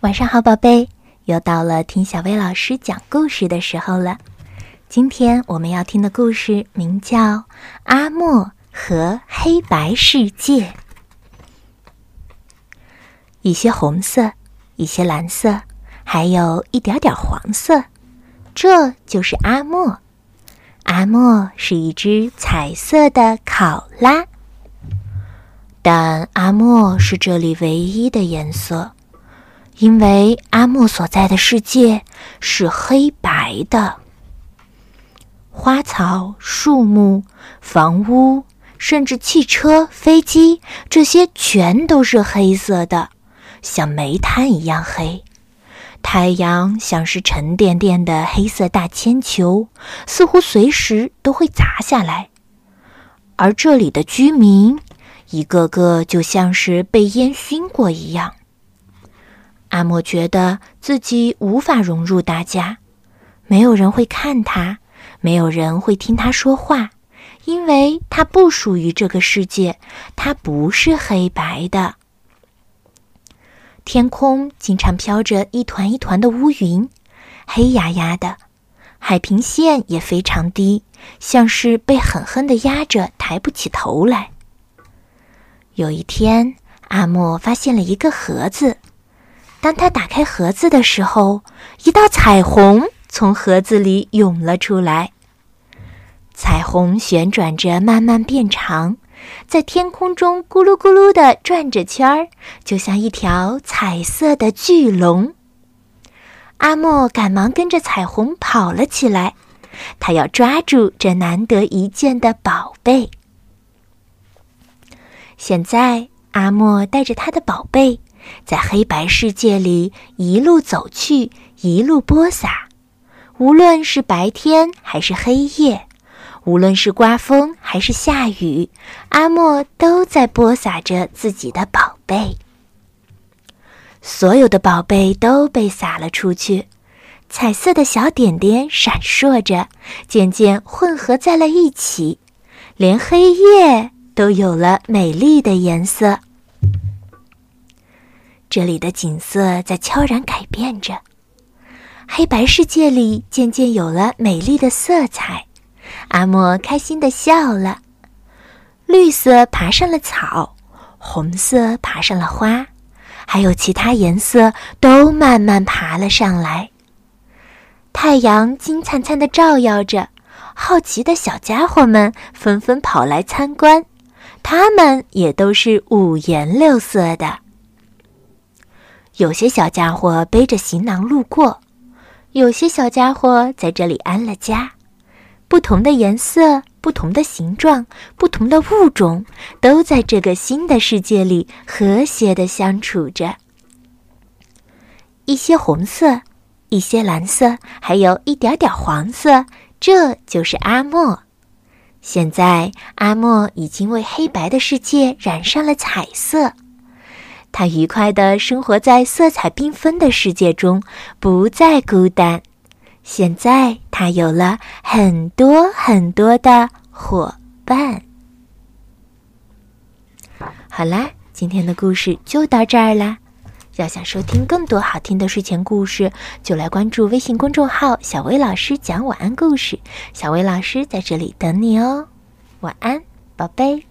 晚上好，宝贝，又到了听小薇老师讲故事的时候了。今天我们要听的故事名叫《阿莫和黑白世界》。一些红色，一些蓝色，还有一点点黄色，这就是阿莫。阿莫是一只彩色的考拉，但阿莫是这里唯一的颜色。因为阿莫所在的世界是黑白的，花草、树木、房屋，甚至汽车、飞机，这些全都是黑色的，像煤炭一样黑。太阳像是沉甸甸的黑色大铅球，似乎随时都会砸下来。而这里的居民，一个个就像是被烟熏过一样。阿莫觉得自己无法融入大家，没有人会看他，没有人会听他说话，因为他不属于这个世界，他不是黑白的。天空经常飘着一团一团的乌云，黑压压的，海平线也非常低，像是被狠狠的压着，抬不起头来。有一天，阿莫发现了一个盒子。当他打开盒子的时候，一道彩虹从盒子里涌了出来。彩虹旋转着，慢慢变长，在天空中咕噜咕噜的转着圈儿，就像一条彩色的巨龙。阿莫赶忙跟着彩虹跑了起来，他要抓住这难得一见的宝贝。现在，阿莫带着他的宝贝。在黑白世界里一路走去，一路播撒。无论是白天还是黑夜，无论是刮风还是下雨，阿莫都在播撒着自己的宝贝。所有的宝贝都被撒了出去，彩色的小点点闪烁着，渐渐混合在了一起，连黑夜都有了美丽的颜色。这里的景色在悄然改变着，黑白世界里渐渐有了美丽的色彩。阿莫开心的笑了，绿色爬上了草，红色爬上了花，还有其他颜色都慢慢爬了上来。太阳金灿灿的照耀着，好奇的小家伙们纷纷跑来参观，它们也都是五颜六色的。有些小家伙背着行囊路过，有些小家伙在这里安了家。不同的颜色、不同的形状、不同的物种，都在这个新的世界里和谐的相处着。一些红色，一些蓝色，还有一点点黄色，这就是阿莫。现在，阿莫已经为黑白的世界染上了彩色。他愉快地生活在色彩缤纷的世界中，不再孤单。现在他有了很多很多的伙伴。好啦，今天的故事就到这儿啦。要想收听更多好听的睡前故事，就来关注微信公众号“小薇老师讲晚安故事”。小薇老师在这里等你哦，晚安，宝贝。